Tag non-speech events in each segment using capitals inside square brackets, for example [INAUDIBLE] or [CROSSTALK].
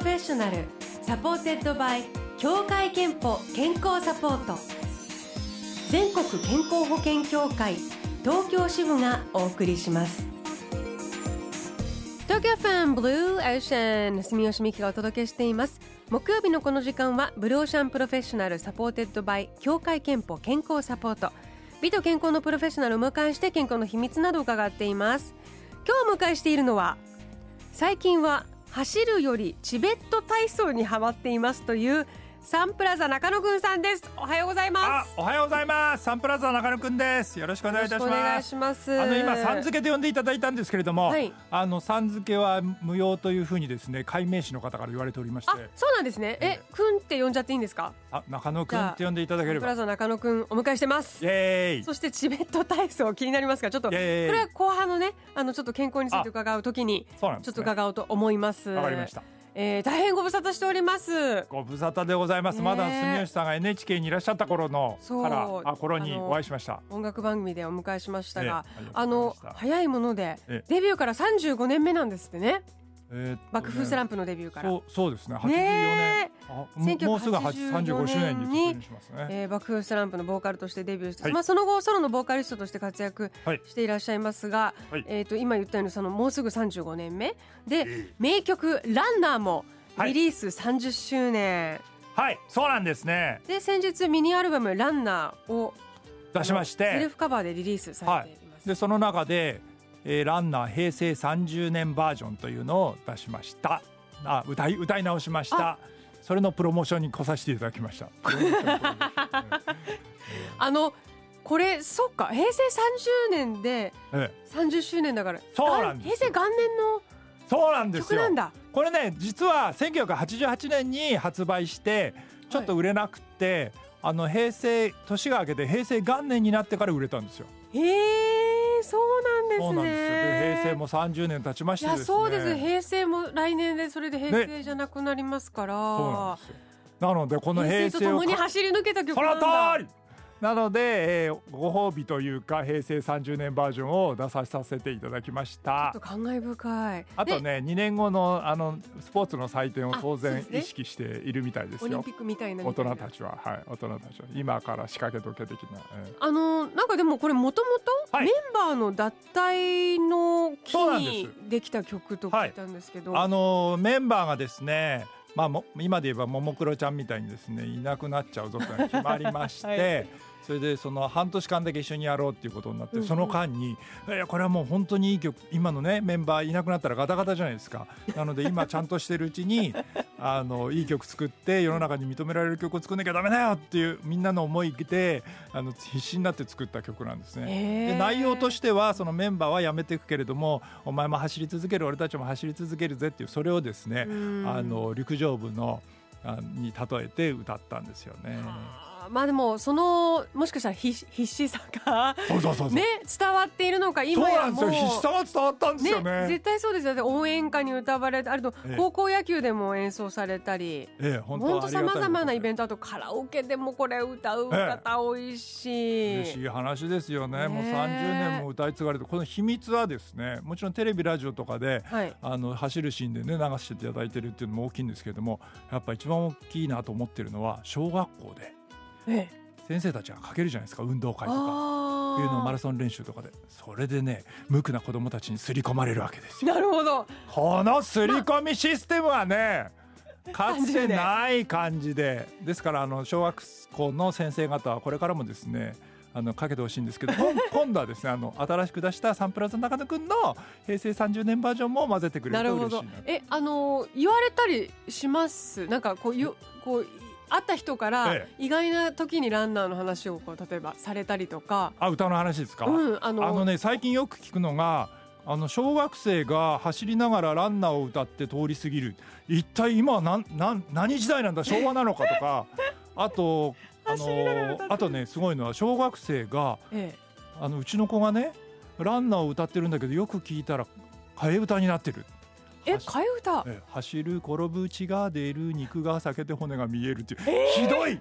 ロフェッショナル。 Supported by 協会けんぽ健康サポート。全国健康保険協会東京支部がお送りします。東京 FM Blue Ocean 住吉美紀がお届けしています。木曜日のこの時間は Blue Ocean Professional supported by 協会けんぽ健康サポート。美と健康のプロフェッショナルを迎えして健康の秘密などを伺っています。今日お迎えしているのは最近は走るよりチベット体操にハマっていますというサンプラザ中野くんさんです。おはようございます。おはようございます。サンプラザ中野くんです。よろしくお願いいたします。お願いします。あの今さん付けで呼んでいただいたんですけれども、はい、あのさん付けは無用というふうにですね解明士の方から言われておりまして。そうなんですね。え、え。くんって呼んじゃっていいんですか？あ中野くんって呼んでいただければ。サンプラザ中野くんお迎えしてます。そしてチベット体操気になりますかちょっとこれは後半のねあのちょっと健康について伺うときにちょっと伺おうと思います。わかりましたえー、大変ご無沙汰しております。ご無沙汰でございます、まだ住吉さんが NHK にいらっしゃった頃のからあ頃にお会いしました。音楽番組でお迎えしましたが、あの早いものでデビューから35年目なんですってねえー、爆風スランプのデビューから。そうそうですね。84年。もうすぐ35周年に突しますね、えー、爆風スランプのボーカルとしてデビューして、はい、まあ、その後ソロのボーカリストとして活躍していらっしゃいますが、はい、えー、と今言ったようにそのもうすぐ35年目。で、えー、名曲「ランナーもリリース30周年、はい、そうなんですね。で先日ミニアルバム「ランナーを出しまして。セルフカバーでリリースされています、でその中でえー、ランナー平成30年バージョンというのを出しました。あ歌い歌い直しました。それのプロモーションに来させていただきました。[LAUGHS] あのこれそっか。平成30年で30周年だから、そうなんです平成元年のそうなんですよ。これね実は1988年に発売してちょっと売れなくて、はい、あの平成年が明けて平成元年になってから売れたんですよ。へえそうなんですね。平成も30年経ちましたね。そうです。平成も来年でそれで平成じゃなくなりますから、ね、ななのでこの平成と共に走り抜けた曲なんだ。その通りなので、えー、ご褒美というか平成30年バージョンを出させていただきました。ちょっと感慨深い。あとね2年後のあのスポーツの祭典を当然意識しているみたいですよ、ね、オリンピックみたいな大人たちははい大人たちは。今から仕掛けとけ的な、えー、あのなんかでもこれもともとメンバーの脱退の日にできた曲と聞いたんですけど、はい、あのメンバーがですねまあ、今で言えばももクロちゃんみたいにですねいなくなっちゃうぞと決まりまして、[LAUGHS] はいそれでその半年間だけ一緒にやろうっていうことになって、その間にいやこれはもう本当にいい曲今のねメンバーいなくなったらガタガタじゃないですか。なので今ちゃんとしてるうちに [LAUGHS] あのいい曲作って世の中に認められる曲を作んなきゃダメだよっていうみんなの思いであの必死になって作った曲なんですね。で内容としてはそのメンバーは辞めていくけれどもお前も走り続ける俺たちも走り続けるぜっていうそれをですねあの陸上部のに例えて歌ったんですよね。まあでもそのもしかしたら必必死さがね伝わっているのか今やもう。必死さが伝わったんですよね、ね、絶対そうですよ。応援歌に歌われてあると、高校野球でも演奏されたり、ええ、本当さまざまなイベントあとカラオケでもこれ歌う方多いし、ええ、嬉しい話ですよね、ね、もう30年も歌い継がれてこの秘密はですねもちろんテレビラジオとかで、はい、あの走るシーンでね流していただいてるっていうのも大きいんですけれどもやっぱ一番大きいなと思ってるのは小学校で。先生たちがかけるじゃないですか運動会とか。冬のマラソン練習とかで。それでね無垢な子供たちに刷り込まれるわけですよ。なるほど。この刷り込みシステムはねかつてない感じで。ですからあの小学校の先生方はこれからもですねあのかけてほしいんですけど [LAUGHS] 今度はですねあの新しく出したサンプラザ中野くんの平成30年バージョンも混ぜてくれると嬉しいなえあの言われたりします？なんかこうよこう会った人から意外な時にランナーの話をこう例えばされたりとか。あ歌の話ですか、うん、あのあのね最近よく聞くのがあの小学生が走りながらランナーを歌って通り過ぎる。一体今は何何何時代なんだ？昭和なのかとか。[LAUGHS] あとあのあとねすごいのは小学生が、ええ、あのうちの子がねランナーを歌ってるんだけどよく聞いたら替え歌になってる。え替え歌。走る転ぶ血が出る。肉が裂けて骨が見えるっていう、えー、ひどい。怖い。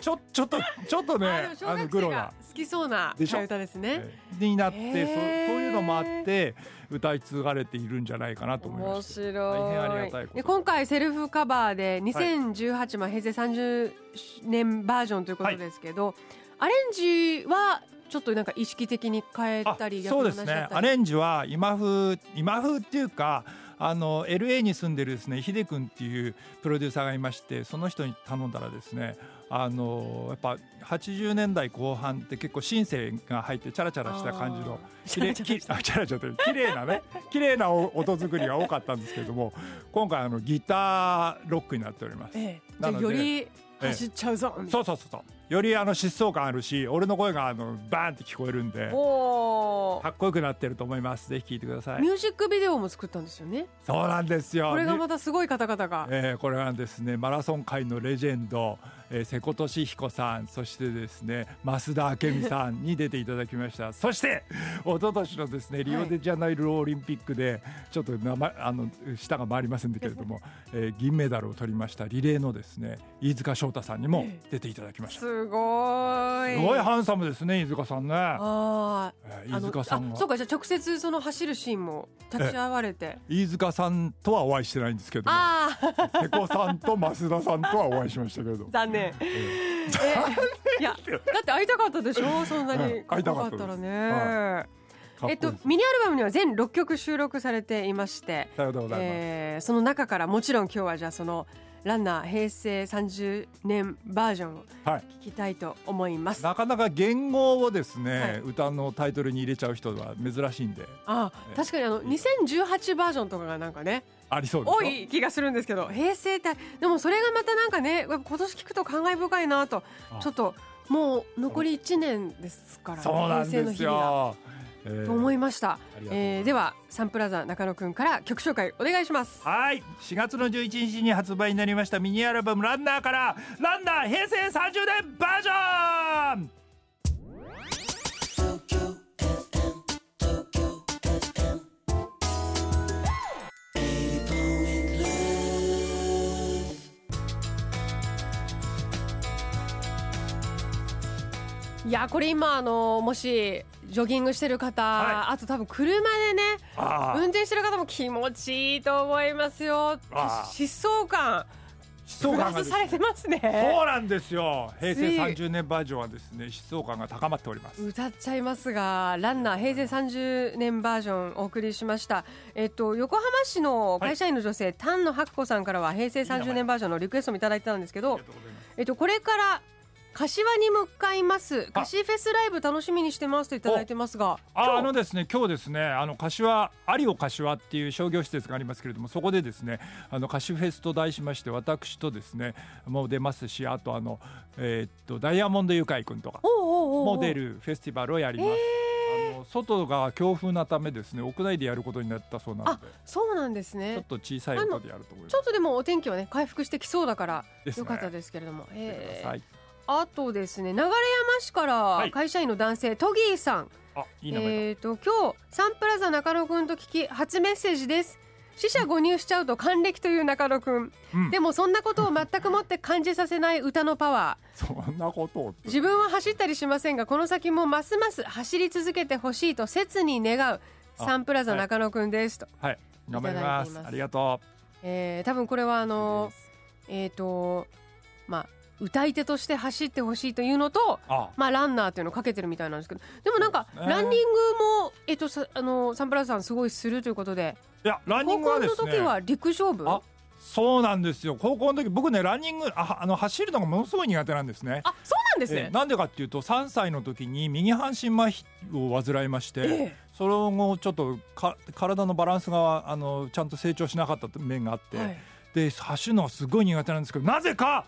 ちょちょっとちょっとねあのグロな。好きそうな替え歌ですね。になって、へー。そうそういうのもあって歌い継がれているんじゃないかなと思い面まして。白い。大変ありがたいこと。で今回セルフカバーで2018、まあ平成30年バージョンということですけど、アレンジはちょっとなんか意識的に変えあたりそうですねアレンジは今風今風ってい。うかあの LA に住んでるですねヒデ君っていうプロデューサーがいましてその人に頼んだらですねあのやっぱ80年代後半って結構シンセが入ってチャラチャラした感じのきれいきあチャラチャラ綺麗なね [LAUGHS] 綺麗な音作りが多かったんですけれども今回あのギターロックになっております。ええ、じなのでゃあより走っちゃうぞ、そうそうそうそうよりあの疾走感あるし俺の声があのバーンって聞こえるんでおかっこよくなってると思います。ぜひ聴いてください。ミュージックビデオも作ったんですよね？そうなんですよ。これがまたすごい方々が。えーこれはですねマラソン界のレジェンド、えー瀬古利彦さんそしてですね増田明美さんに出ていただきました。そして一昨年のですねリオデジャネイロオリンピックでちょっと名前あの舌が回りませんけれども、えー銀メダルを取りましたリレーのですね飯塚翔太さんにも出ていただきました。すごい。すごいハンサムですね飯塚さんね。あえー飯塚さんは。あそうかじゃあ直接その走るシーンも立ち会われて。飯塚さんとはお会いしてないんですけど瀬古さんと増田さんとはお会いしましたけど。[LAUGHS] 残念ええいやだって会いたかったでしょ？そんなうんにかっこよかったら会いたかったです。ね、えっとミニアルバムには全6曲収録されていまして、さようでございます。えーその中からもちろん今日はじゃあそのランナー平成30年バージョンをはい。聞きたいと思います。なかなか言語をですね、はい。歌のタイトルに入れちゃう人は珍しいんで。あえー確かにあの2018バージョンとかがなんかねありそうです多い気がするんですけど平成ってでもそれがまたなんかね今年聞くと感慨深いなとあ。ちょっともう残り1年ですから、ね、そうなん平成の日々。えー。と思いました、えーではサンプラザ中野くんから曲紹介お願いします。はい。4月の11日に発売になりましたミニアルバム「ランナー」から「ランナー平成30年バージョン」いやこれ今あのもしジョギングしてる方、はあと多分車でね運転してる方も気持ちいいと思いますよ。疾走感疾走感されてますね。そうなんですよ。平成つい。30年バージョンはですね疾走感が高まっております。歌っちゃいますがランナー平成30年バージョンお送りしました。えっと横浜市の会社員の女性、丹野白子さんからは平成30年バージョンのリクエストもいただいてたんですけどえっとこれから柏に向かいます。柏フェスライブ楽しみにしてますといただいてますがあのですね今日ですねあの柏有オ柏っていう商業施設がありますけれどもそこでですねあの柏フェスと題しまして私とですねもう出ますしあとあのえーっとダイヤモンドユカイ君とかモデルフェスティバルをやります。あの外が強風なためですね屋内でやることになったそうなので。そうなんですちょっねと小さい音でやると思います。ちょっとでもお天気はね回復してきそうだからですね。よかったですけれども、えーあとですね流山市かはい。ら会社員の男性、トギーさん。あいい名前だ、えー、と今日サンプラザ中野くんと聞き初メッセージです。死者誤入しちゃうと還暦という中野くん、うん。でもそんなことを全くもって感じさせない歌のパワー。そんなことをって。自分は走ったりしませんがこの先もますます走り続けてほしいと切に願うサンプラザ中野くんですと、はい。頑張りまいただいています。すありがとえー多分これはあうのえっ、とまあ歌い手として走ってほしいというのとあまあランナーっていうのをかけてるみたいなんですけど。でもなんか、ね。ランニングもえっ、とさあのサンプラザさんすごいするということで。いやランニン高校のグはですね。時は陸上部？あそうなんですよ。高校の時僕ねランニングああの走るのがものすごい苦手なんですね。あそうなんですね。えー。なんでかっていうと3歳の時に右半身麻痺を患いまして、ええ。その後ちょっとか体のバランスがあのちゃんと成長しなかった面があって、はい。で走るのはすごい苦手なんですけどなぜか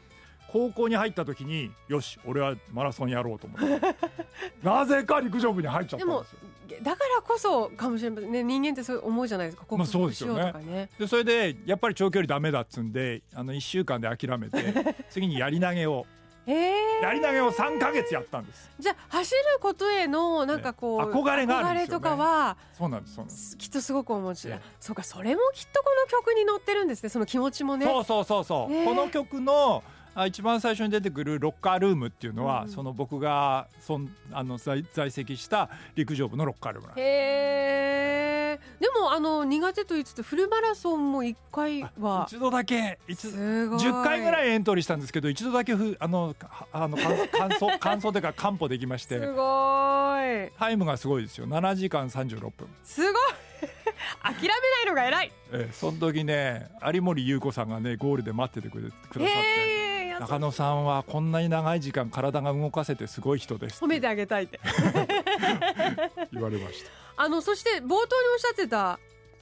高校に入った時によし俺はマラソンやろうと思って [LAUGHS] なぜか陸上部に入っちゃったんですよ。だからこそかもしれません。ね人間ってそう思うじゃないですか。まあそうですよね。克服しようとかね。でそれでやっぱり長距離ダメだっつんであの1週間で諦めて [LAUGHS] 次にやり投げを。ええやり投げを3ヶ月やったんです。じゃあ走ることへのなんかこう、ね憧れがあるんですよね。憧れとかはそうなんですそうなんです。きっとすごくお持ちだ、ええ。そうかそれもきっとこの曲に乗ってるんですね。その気持ちもね。そうそうそうそう、ねこの曲のあ一番最初に出てくるロッカールームっていうのは、うん。その僕がそんあの在在籍した陸上部のロッカールームなんです。へえでもあの苦手と言いつつフルマラソンも1回は。一度だけ。一度すごい。10回ぐらいいエントリーしたんですけど一度だけふあのかあのか完走完走というか完歩できまして。すごい。タイムがすごいですよ。7時間36分、すごい。[LAUGHS] 諦めないのが偉い。ええその時ね有森裕子さんがねゴールで待っててくれくださって。中野さんはこんなに長い時間体が動かせてすごい人です褒めてあげたいって。[LAUGHS] 言われました。あのそして冒頭におっしゃってた、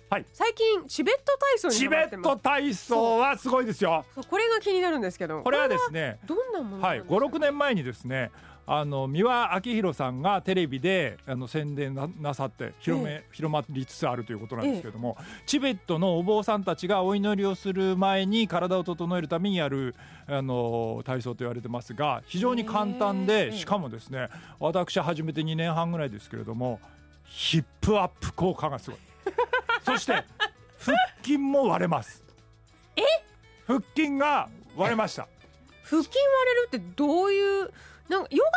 はい。最近チベット体操にチベット体操はすごいですよ。これが気になるんですけど。これはですね。どんなものはいなんですか56年前にですねあの三輪明宏さんがテレビであの宣伝ななさって広め、え広まりつつあるということなんですけれども、チベットのお坊さんたちがお祈りをする前に体を整えるためにやるあの体操と言われてますが非常に簡単えでえ。しかもですね私始めて2年半ぐらいですけれどもヒップアップ効果がすごい。[LAUGHS] そして腹筋も割れます。え？腹筋が割れました。腹筋割れるってどういうなんかヨガ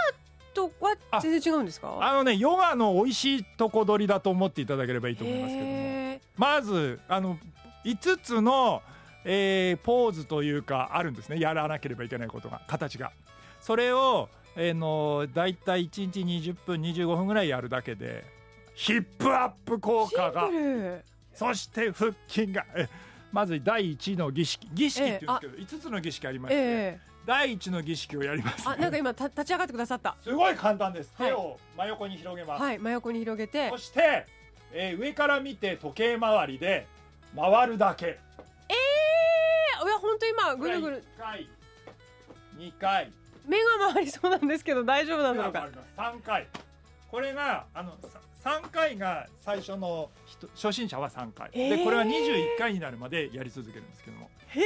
とは全然違うんですか？あのねヨガの美味しいとこ取りだと思っていただければいいと思いますけども。へまずあの5つの、えーポーズというかあるんですね。やらなければいけないことが形が。それを、えーのだいたい1日20分25分ぐらいやるだけでヒップアップ効果が。そして腹筋がえまず第1の儀式。儀式っていうんですけど、5つの儀式ありまして、ええ第1の儀式をやります、あなんか今た立ち上がってくださった。すごい簡単です。はい。手を真横に広げます、はい真横に広げて。そして、えー上から見て時計回りで回るだけ。えいや本当今ぐるぐる。1回2回。目が回りそうなんですけど大丈夫なんだろうか回ります。3回。これがあの3回が最初の人初心者は3回、えー。でこれは21回になるまでやり続けるんですけども。へで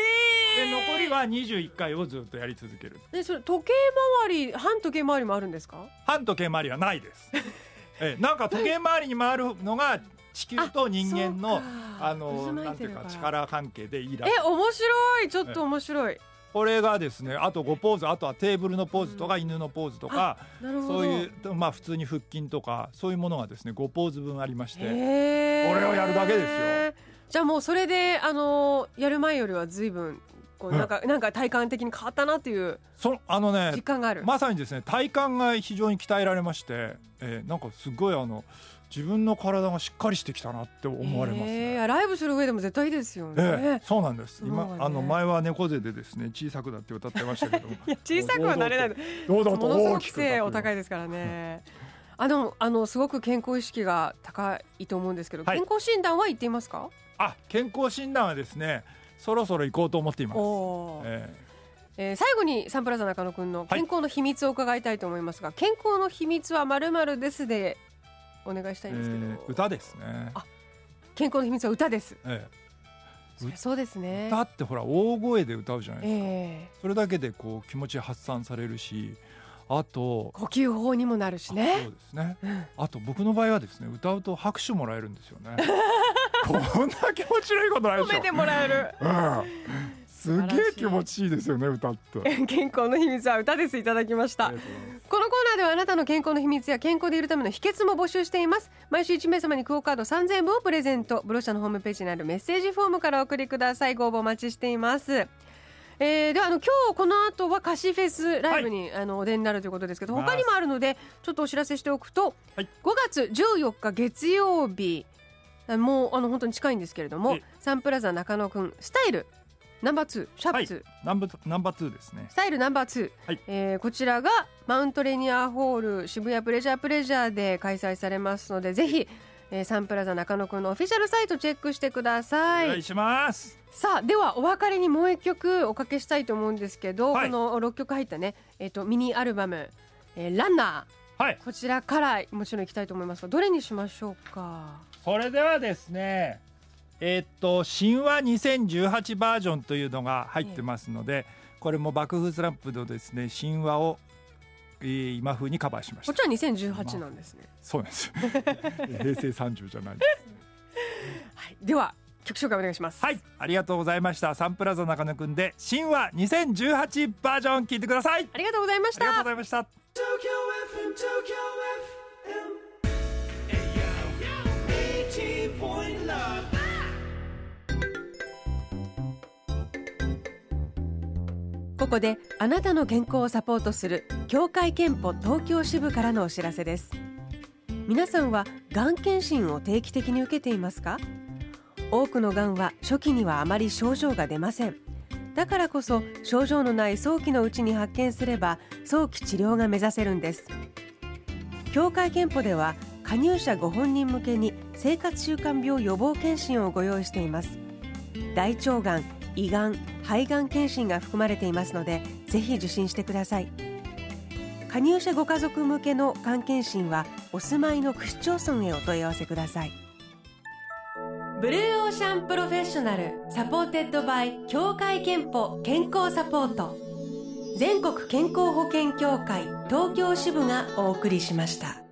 え残りは21回をずっとやり続ける。でそれ時計回り半時計回りもあるんですか？半時計回りはないです。[LAUGHS] えなんか時計回りに回るのが地球と人間のあのないんていうか力関係でいいらしい。え面白い。ちょっと面白いこれがですねあと5ポーズあとはテーブルのポーズとか犬のポーズとか、そういうまあ普通に腹筋とかそういうものがですね5ポーズ分ありましてこれをやるだけですよ。じゃあもうそれであのやる前よりは随分こううん。なんか、なんか体感的に変わったなっていうそあのね実感がある、まさにですね体幹が非常に鍛えられまして、えーなんかすごいあの自分の体がしっかりしてきたなって思われますね。へーライブする上でも絶対いいですよね、ええそうなんです。ね今あの前は猫背でですね小さくだって歌ってましたけど [LAUGHS] 小さくはなれないの堂々とものすごく背お高いい。ですからね。あでもあのすごく健康意識が高いと思うんですけど、はい健康診断は行っていますか？あ健康診断はですねそろそろ行こうと思っています。おーええー最後にサンプラザ中野くんの健康の秘密を伺いたいと思いますが、健康の秘密はまるまるですでお願いしたえいんですけど、えー歌ですね。あ健康の秘密は歌です。えそりゃそうですえね。歌ってほら大声で歌うじゃないですか。えそれだけでこう気持ち発散されるし、あとー呼吸法にもなるしそうね。ですね。うんあと僕の場合はですね歌うと拍手もらえるんですよね。[LAUGHS] こんな気持ちのいいことないでしょ褒めて。もらえる。うんすげえ気持ちいいですよね歌って。[LAUGHS] 健康の秘密は歌ですいただきましたこのコーではあなたの健康の秘密や健康でいるための秘訣も募集しています。毎週1名様にクオカード3000円分をプレゼント。ブロシャのホームページにあるメッセージフォームからお送りください。ご応募お待ちしています。えー、ではあの今日この後は歌詞フェスライブに、あのお出になるということですけど他にもあるのでちょっとお知らせしておくと、はい。5月14日月曜日あもうあの本当に近いんですけれどもえサンプラザ中野くんスタイルナンバー2シャープ2、ナンバーナンバー2ですね。スタイルナンバー2、はい。えーこちらがマウントレニアホール渋谷プレジャープレジャーで開催されますのでぜひ、えーサンプラザ中野くんのオフィシャルサイトチェックしてくださいお願いします。さあではお別れにもう一曲おかけしたいと思うんですけど、はいこの6曲入ったね、えー、とミニアルバム「えーランナはいー」。こちらからもちろんいきたいと思いますがどれにしましょうか？それではですね。えーっと神話2018バージョンというのが入ってますので、これも爆風スランプのですね神話を、えー今風にカバーしました。こっち。は2018なんですね、そうなんです。[LAUGHS] 平成30じゃないです。はい、では曲紹介お願いします。はい。ありがとうございました。サンプラザ中野くんで神話2018バージョン聞いてください。ありがとうございましありがとうたございました。Tokyo FM, Tokyo FM. ここであなたの健康をサポートする協会憲法東京支部からのお知らせです。皆さんはがん検診を定期的に受けていますか？多くのがんは初期にはあまり症状が出ません。だからこそ症状のない早期のうちに発見すれば早期治療が目指せるんです。協会けんぽでは加入者ご本人向けに生活習慣病予防検診をご用意しています。大腸がん胃がん肺がん検診が含まれていますのでぜひ受診してください。加入者ご家族向けのがん検診はお住まいの区市町村へお問い合わせください。 Blue Ocean Professional supported by 協会けんぽ健康サポート。全国健康保険協会東京支部がお送りしました。